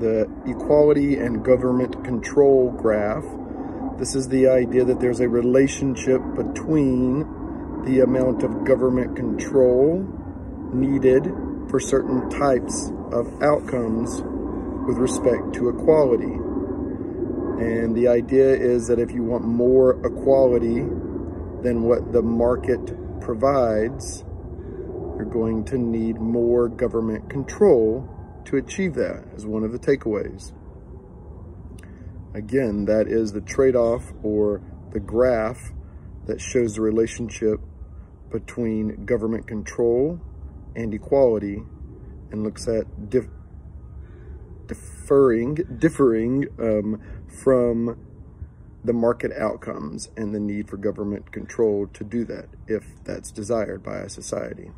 the equality and government control graph. This is the idea that there's a relationship between the amount of government control needed for certain types of outcomes with respect to equality. And the idea is that if you want more equality than what the market provides, you're going to need more government control to achieve that is one of the takeaways. Again, that is the trade off or the graph that shows the relationship between government control and equality and looks at dif differing, differing um, from the market outcomes and the need for government control to do that if that's desired by a society.